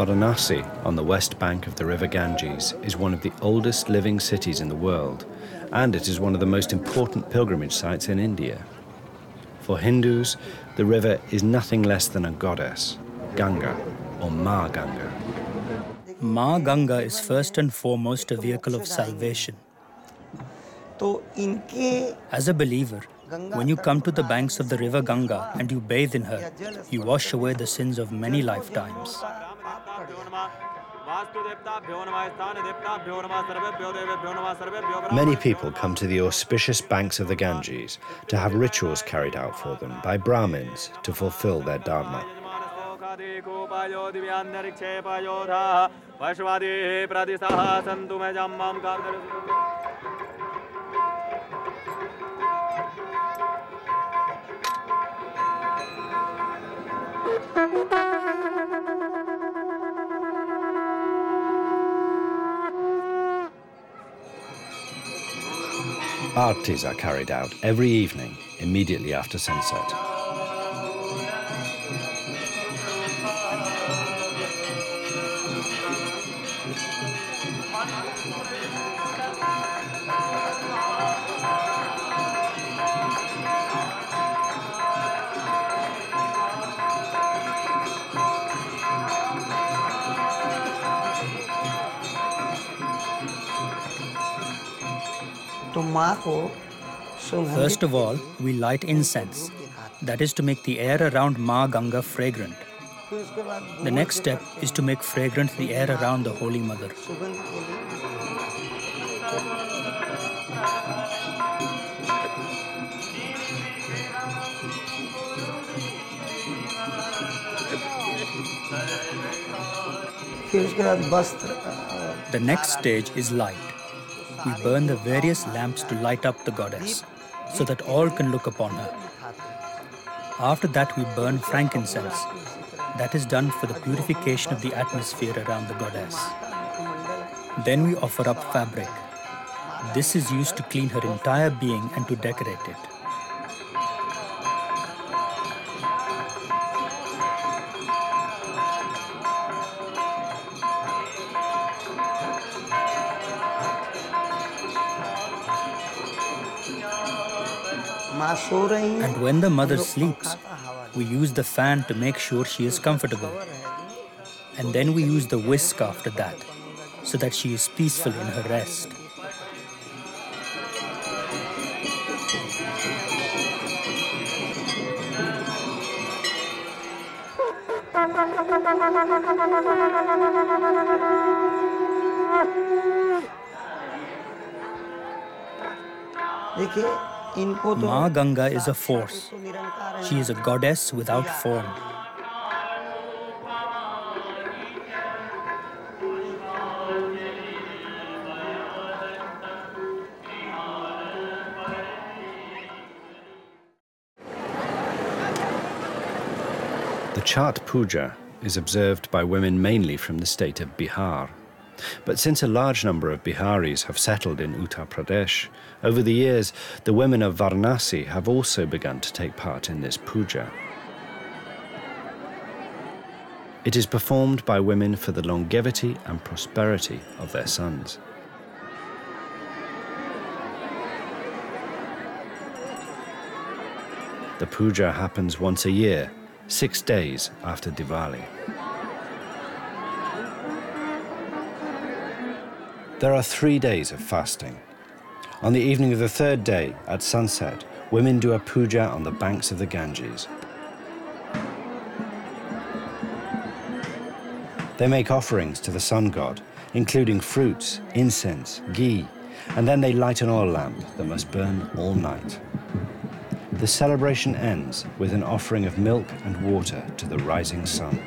Varanasi, on the west bank of the river Ganges, is one of the oldest living cities in the world, and it is one of the most important pilgrimage sites in India. For Hindus, the river is nothing less than a goddess, Ganga, or Ma Ganga. Ma Ganga is first and foremost a vehicle of salvation. As a believer, when you come to the banks of the river Ganga and you bathe in her, you wash away the sins of many lifetimes. Many people come to the auspicious banks of the Ganges to have rituals carried out for them by Brahmins to fulfill their dharma. Artis are carried out every evening immediately after sunset. First of all, we light incense. That is to make the air around Ma Ganga fragrant. The next step is to make fragrant the air around the Holy Mother. The next stage is light we burn the various lamps to light up the goddess, so that all can look upon her. After that, we burn frankincense. That is done for the purification of the atmosphere around the goddess. Then we offer up fabric. This is used to clean her entire being and to decorate it. And when the mother sleeps, we use the fan to make sure she is comfortable. And then we use the whisk after that, so that she is peaceful in her rest. Ma Ganga is a force. She is a goddess without form. The Chhath Puja is observed by women mainly from the state of Bihar. But since a large number of Biharis have settled in Uttar Pradesh, over the years the women of Varanasi have also begun to take part in this puja. It is performed by women for the longevity and prosperity of their sons. The puja happens once a year, six days after Diwali. There are three days of fasting. On the evening of the third day, at sunset, women do a puja on the banks of the Ganges. They make offerings to the sun god, including fruits, incense, ghee, and then they light an oil lamp that must burn all night. The celebration ends with an offering of milk and water to the rising sun.